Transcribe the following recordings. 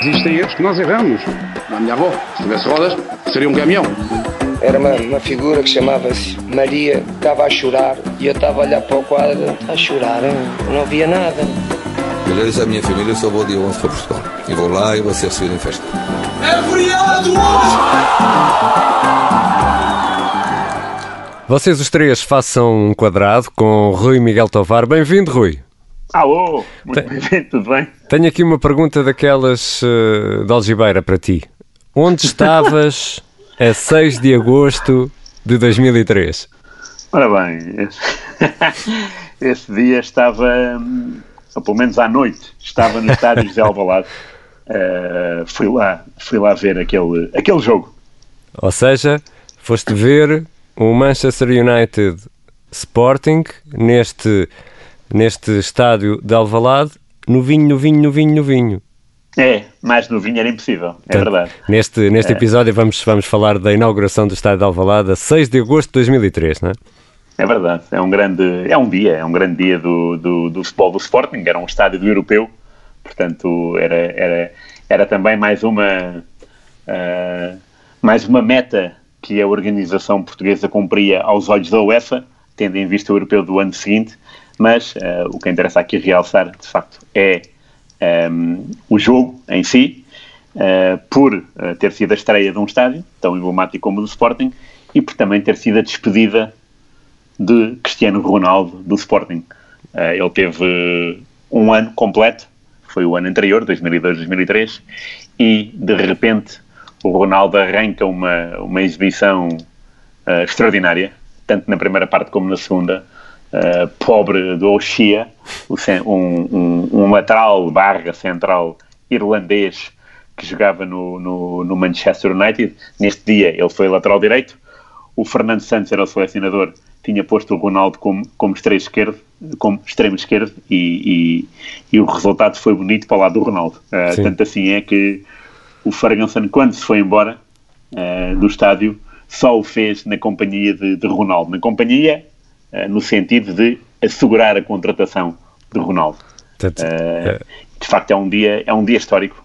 Existem erros que nós erramos. A minha avó, se tivesse rodas, seria um caminhão. Era uma, uma figura que chamava-se Maria, estava a chorar e eu estava a olhar para o quadro a chorar, hein? não via nada. Eu já disse à minha família, eu só vou dia 11 para Portugal. E vou lá e vou ser recebido em festa. É hoje! Vocês os três façam um quadrado com Rui Miguel Tovar. Bem-vindo, Rui. Alô, muito Tem- bem, tudo bem? Tenho aqui uma pergunta daquelas eh, de Algibeira para ti. Onde estavas a 6 de agosto de 2003? Ora bem, esse, dia estava, hum, ou pelo menos à noite, estava no estádio José Alvalade. Uh, fui lá, fui lá ver aquele, aquele jogo. Ou seja, foste ver o Manchester United Sporting neste, neste estádio de Alvalade, no vinho, no vinho, no vinho, no vinho. É, mais novinho era impossível, é Portanto, verdade. Neste, neste episódio vamos, vamos falar da inauguração do estádio de Alvalade a 6 de agosto de 2003, não é? É verdade, é um grande, é um dia, é um grande dia do, do, do futebol do Sporting, era um estádio do europeu, portanto era, era, era também mais uma, ah, mais uma meta que a organização portuguesa cumpria aos olhos da UEFA, tendo em vista o europeu do ano seguinte, mas ah, o que interessa aqui realçar, de facto, é um, o jogo em si, uh, por uh, ter sido a estreia de um estádio tão emblemático como o do Sporting e por também ter sido a despedida de Cristiano Ronaldo do Sporting. Uh, ele teve um ano completo, foi o ano anterior, 2002-2003, e de repente o Ronaldo arranca uma, uma exibição uh, extraordinária, tanto na primeira parte como na segunda. Uh, pobre do Oxia, um, um, um, lateral barra central irlandês que jogava no, no, no, Manchester United. Neste dia ele foi lateral direito. O Fernando Santos era o selecionador, tinha posto o Ronaldo como, como extremo esquerdo, como extremo esquerdo e, e, e, o resultado foi bonito para o lado do Ronaldo. Uh, tanto assim é que o Ferguson, quando se foi embora uh, do estádio, só o fez na companhia de, de Ronaldo. Na companhia no sentido de assegurar a contratação de Ronaldo. Portanto, uh, de facto, é um dia, é um dia histórico,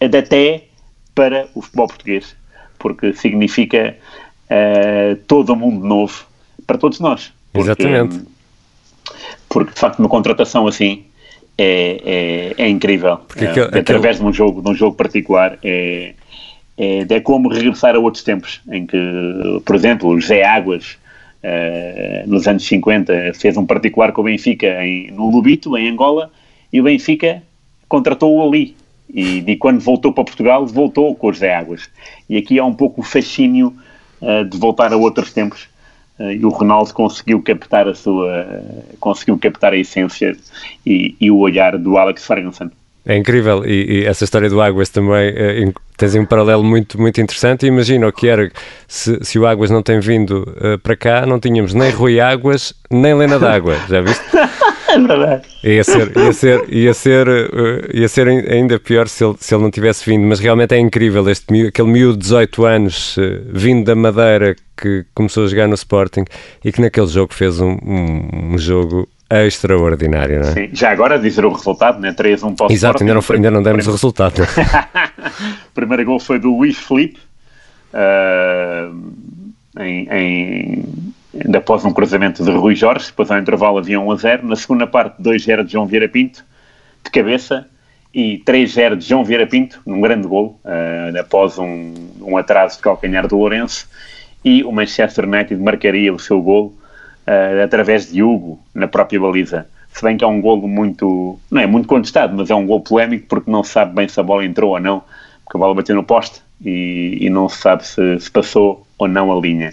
até para o futebol português, porque significa todo um mundo novo para todos nós. Porque, Exatamente. Porque, de facto, uma contratação assim é, é, é incrível. Porque aquele, através aquele... de um jogo, de um jogo particular, é, é, é como regressar a outros tempos, em que, por exemplo, o José Águas Uh, nos anos 50 fez um particular com o Benfica em, no Lubito, em Angola, e o Benfica contratou-o ali. E, quando voltou para Portugal, voltou com o José Águas. E aqui há um pouco o fascínio uh, de voltar a outros tempos. Uh, e o Ronaldo conseguiu captar a sua, conseguiu captar a essência e, e o olhar do Alex Ferguson. É incrível, e, e, essa história do Águas também uh, tens um paralelo muito, muito interessante. Imagina o que era se, se o Águas não tem vindo uh, para cá, não tínhamos nem Rui Águas, nem Lena d'Água, já viste? é verdade. Ia ser, ia ser, ia ser, uh, ia ser ainda pior se ele, se ele não tivesse vindo, mas realmente é incrível este miúdo, aquele miúdo de 18 anos, vindo da Madeira, que começou a jogar no Sporting e que naquele jogo fez um, um, um jogo extraordinário, não é? Sim. Já agora dizer o resultado, né? 3-1 para o Exato, Sporting. ainda não, ainda não demos o resultado. o primeiro gol foi do Luís Felipe, uh, em, em, ainda após um cruzamento de Rui Jorge, depois ao intervalo havia 1 a 0. Na segunda parte, 2-0 de João Vieira Pinto, de cabeça, e 3-0 de João Vieira Pinto, num grande gol, uh, após um, um atraso de calcanhar do Lourenço, e o Manchester United marcaria o seu gol Uh, através de Hugo na própria baliza. Se bem que é um golo muito, não é muito contestado, mas é um golo polémico porque não se sabe bem se a bola entrou ou não, porque a bola bateu no poste e, e não se sabe se, se, passou ou não a linha.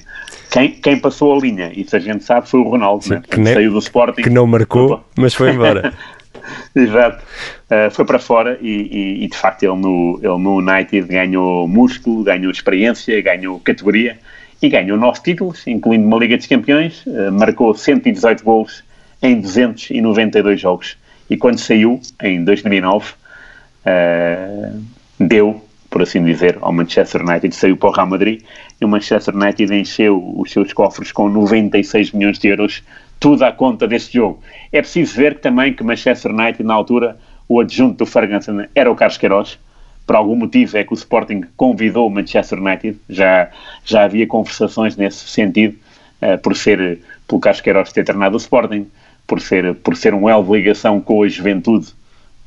Quem, quem, passou a linha, isso a gente sabe, foi o Ronaldo, Sim, né? que nem, saiu do Sporting. Que não marcou, mas foi embora. Exato. Uh, foi para fora e, e, e, de facto ele no, ele no United ganhou músculo, ganhou experiência, ganhou categoria e ganhou nove títulos, incluindo uma Liga dos Campeões, uh, marcou 118 gols em 292 jogos. E quando saiu, em 2009, uh, deu, por assim dizer, ao Manchester United, saiu para o Real Madrid, e o Manchester United encheu os seus cofres com 96 milhões de euros, tudo à conta deste jogo. É preciso ver também que Manchester United, na altura, o adjunto do Ferguson era o Carlos Queiroz. Por algum motivo é que o Sporting convidou o Manchester United, já, já havia conversações nesse sentido, uh, por ser, pelo Carlos Queiroz ter treinado o Sporting, por ser, por ser um elo de ligação com a juventude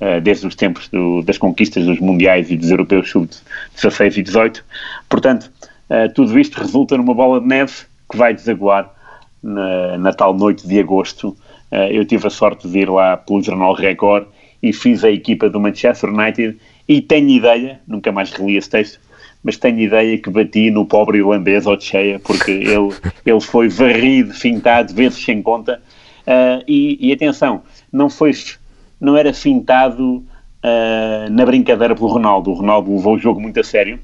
uh, desde os tempos do, das conquistas dos Mundiais e dos Europeus Sub-16 e 18. Portanto, uh, tudo isto resulta numa bola de neve que vai desaguar na, na tal noite de agosto. eu tive a sorte de ir lá pelo Jornal Record e fiz a equipa do Manchester United e tenho ideia, nunca mais reli esse texto, mas tenho ideia que bati no pobre irlandês Ocheia, porque ele, ele foi varrido, fintado, vezes sem conta, uh, e, e, atenção, não foi, não era fintado uh, na brincadeira pelo Ronaldo, o Ronaldo levou o jogo muito a sério,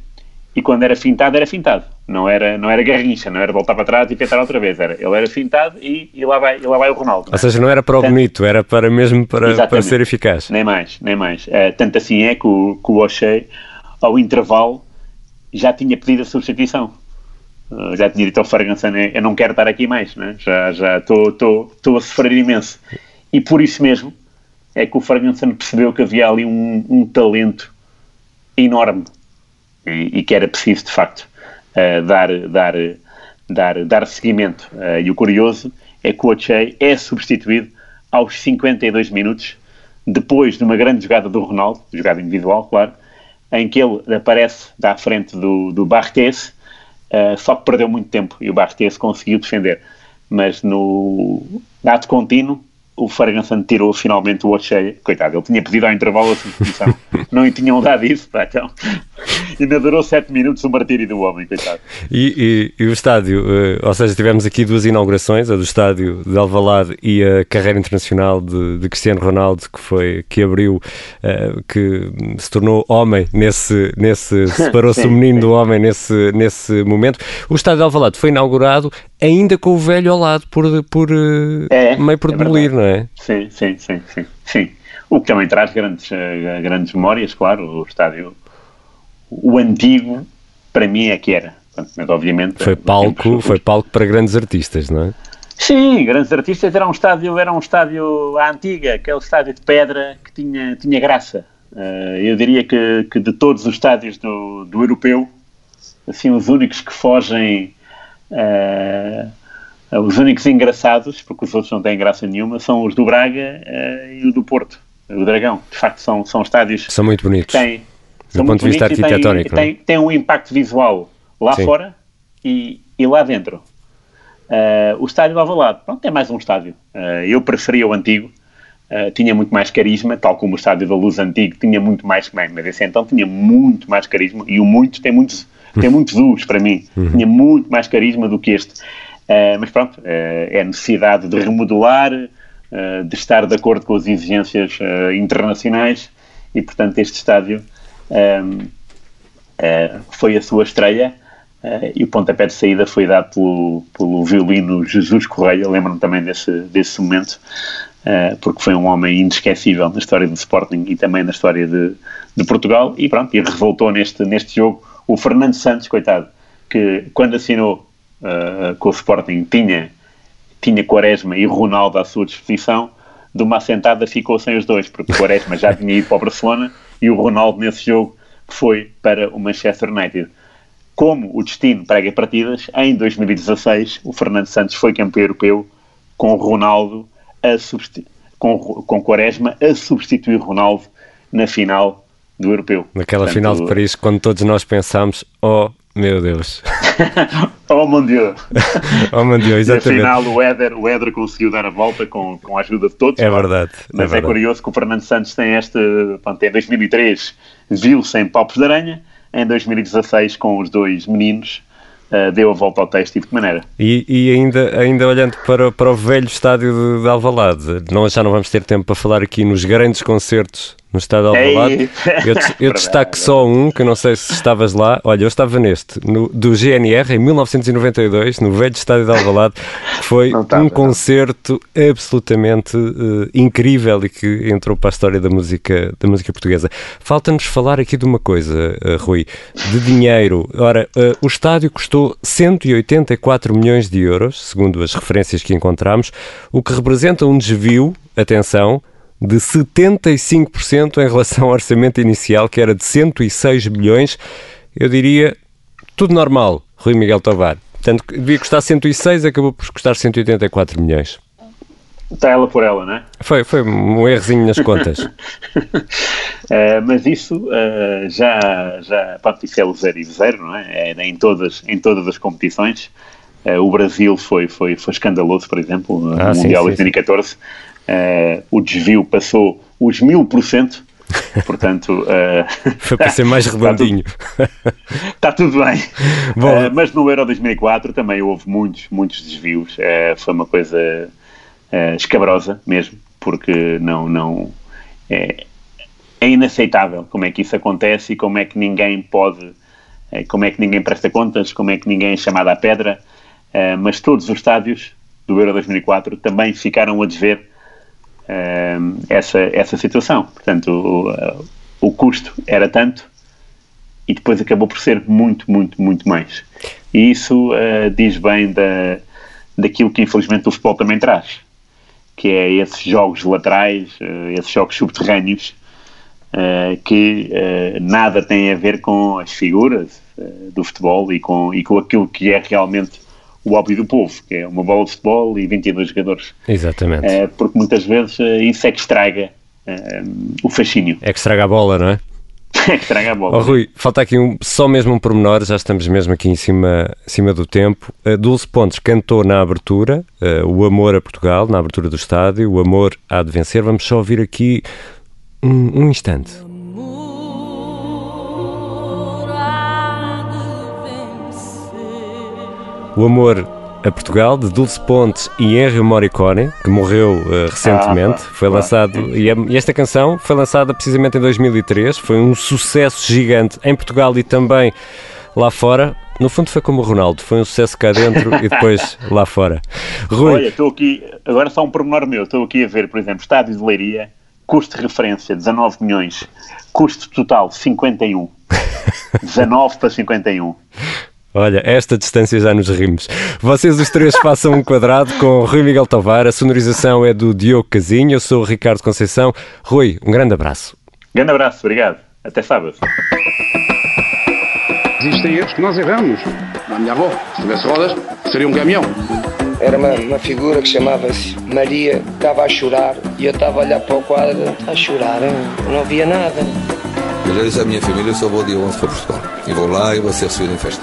e quando era fintado, era fintado. Não era, não era garrincha, não era voltar para trás e tentar outra vez. Era, ele era fintado e, e, lá, vai, e lá vai o Ronaldo. Ou seja, não era para o bonito, era para mesmo para, para ser eficaz. Nem mais, nem mais. Uh, tanto assim é que o, que o O'Shea, ao intervalo, já tinha pedido a substituição. Uh, já tinha dito ao Ferguson, eu não quero estar aqui mais, né? já estou a sofrer imenso. E por isso mesmo é que o Ferguson percebeu que havia ali um, um talento enorme e, e que era preciso, de facto, dar, dar, dar, dar seguimento. Uh, e o curioso é que o Ochei é substituído aos 52 minutos, depois de uma grande jogada do Ronaldo, jogada individual, claro, em que ele aparece à frente do, do Barthez, uh, só que perdeu muito tempo e o Barthez conseguiu defender. Mas no ato contínuo, o Ferguson tirou finalmente o O'Shea. Coitado, ele tinha pedido ao intervalo a substituição. não lhe tinham dado isso, pá, então. Ainda durou 7 minutos o martírio do homem, coitado. E, e, e o estádio, uh, ou seja, tivemos aqui duas inaugurações, a do estádio de Alvalade e a carreira internacional de, de Cristiano Ronaldo, que foi, que abriu, uh, que se tornou homem nesse, nesse separou-se o menino sim. do homem nesse, nesse momento. O estádio de Alvalade foi inaugurado ainda com o velho ao lado, por, por uh, é, meio por é demolir, não é? Sim, sim, sim, sim, sim. O que também traz grandes, grandes memórias, claro, o estádio o antigo, para mim, é que era. Mas, obviamente... Foi palco, foi palco para grandes artistas, não é? Sim, grandes artistas. Era um estádio, era um estádio à antiga, aquele estádio de pedra que tinha, tinha graça. Uh, eu diria que, que de todos os estádios do, do europeu, assim, os únicos que fogem... Uh, os únicos engraçados, porque os outros não têm graça nenhuma, são os do Braga uh, e o do Porto, o Dragão. De facto, são, são estádios são muito bonitos. têm, do ponto de vista arquitetónico. Tem, tem, tem, um impacto visual lá Sim. fora e, e, lá dentro. Uh, o estádio do Alvalade, pronto, é mais um estádio. Uh, eu preferia o antigo, uh, tinha muito mais carisma, tal como o estádio da Luz antigo tinha muito mais, mas esse então tinha muito mais carisma, e o muito tem muitos, tem muitos U's para mim, uhum. tinha muito mais carisma do que este. mas pronto, é a necessidade de remodelar, de estar de acordo com as exigências internacionais, e portanto este estádio uh, foi a sua estreia uh, e o pontapé de saída foi dado pelo, pelo violino Jesus Correia, lembro-me também desse, desse momento, uh, porque foi um homem inesquecível na história do Sporting e também na história de, de Portugal e pronto, e revoltou neste, neste jogo o Fernando Santos, coitado, que quando assinou com o Sporting tinha, tinha Quaresma e Ronaldo à sua disposição, de uma assentada ficou sem os dois, porque Quaresma já tinha ido para o Barcelona e o Ronaldo nesse jogo foi para o Manchester United. Como o destino prega partidas, em 2016 o Fernando Santos foi campeão europeu com Ronaldo a com, com Quaresma a substituir Ronaldo na final do europeu. Naquela Portanto, final de Paris, quando todos nós pensámos, oh meu Deus. oh mon Dieu. oh mon Dieu, exatamente. E afinal o Éder, o Éder conseguiu dar a volta com, com a ajuda de todos. É verdade. Mas é, é verdade. curioso que o Fernando Santos tem este, pronto, em 2003 viu-se em Palpos de Aranha, em 2016 com os dois meninos Uh, deu a volta ao texto e de que maneira. E, e, ainda, ainda olhando para, para o velho estádio de, de Alvalade, nós já não vamos ter tempo para falar aqui nos grandes concertos no estado de Alvalade. Eu, eu destaco só um, que eu não sei se estavas lá. Olha, eu estava neste, no, do GNR, em 1992, no velho estádio de Alvalade, que foi estava, um concerto não. absolutamente uh, incrível e que entrou para a história da música, da música portuguesa. Falta-nos falar aqui de uma coisa, uh, Rui, de dinheiro. Ora, uh, o estádio custou 184 milhões de euros, segundo as referências que encontramos, o que representa um desvio, atenção, de 75% em relação ao orçamento inicial, que era de 106 milhões. Eu diria tudo normal, Rui Miguel Tovar. Portanto, devia custar 106, acabou por custar 184 milhões. Está ela por ela, não é? Foi, foi um errozinho nas contas. uh, mas isso uh, já, já, pronto, isso é o zero e zero, não é? é em, todas, em todas as competições. Uh, o Brasil foi, foi, foi escandaloso, por exemplo, no ah, Mundial sim, 2014. Sim. o desvio passou os mil por cento Portanto, uh, foi para ser mais redondinho. Está tudo, está tudo bem. Uh, mas no Euro 2004 também houve muitos, muitos desvios. Uh, foi uma coisa escabrosa mesmo, porque não, não é, é, inaceitável como é que isso acontece e como é que ninguém pode, como é que ninguém presta contas, como é que ninguém é chamado à pedra. mas todos os estádios do Euro 2004 também ficaram a desver uh, essa, essa situação. Portanto, o, uh, o custo era tanto e depois acabou por ser muito, muito, muito mais. E isso uh, diz bem da, daquilo que infelizmente o futebol também traz, que é esses jogos laterais, uh, esses jogos subterrâneos, uh, que nada têm a ver com as figuras do futebol e com, e com aquilo que é realmente o óbvio do povo, que é uma bola de futebol e 22 jogadores. Exatamente. É, porque muitas vezes é, isso é que estraga é, o fascínio. É que estraga a bola, não é? é que estraga a bola. Oh, Rui, falta aqui um, só mesmo um pormenor, já estamos mesmo aqui em cima, em cima do tempo. Uh, Dulce Pontes cantou na abertura, o amor a Portugal, na abertura do estádio, o amor há de vencer. Vamos só ouvir aqui um, um instante. O Amor a Portugal, de Dulce Pontes e Henry Morricone, que morreu uh, recentemente. Ah, foi lançado, e, a, e, esta canção foi lançada precisamente em 2003. Foi um sucesso gigante em Portugal e também lá fora. No fundo foi como o Ronaldo, foi um sucesso cá dentro e depois lá fora. Rui. Olha, estou aqui, agora só um pormenor meu, estou aqui a ver, por exemplo, estádio de Leiria, custo de referência 19 milhões, custo total 51. 19 para 51. Olha, esta distância já nos rimos. Vocês os três façam um quadrado com Rui Miguel Tovar. A sonorização é do Diogo Casinho. Eu sou o Ricardo Conceição. Rui, um grande abraço. Grande abraço, obrigado. Até sábado. Existem erros que nós erramos. Na minha avó, se tivesse rodas, seria um caminhão. Era uma, uma figura que chamava-se Maria, estava a chorar e eu estava a olhar para o quadro, a chorar, não via nada. Eu já disse à minha família, eu só vou dia 11 para Portugal. E vou lá e vou ser recebido em festa.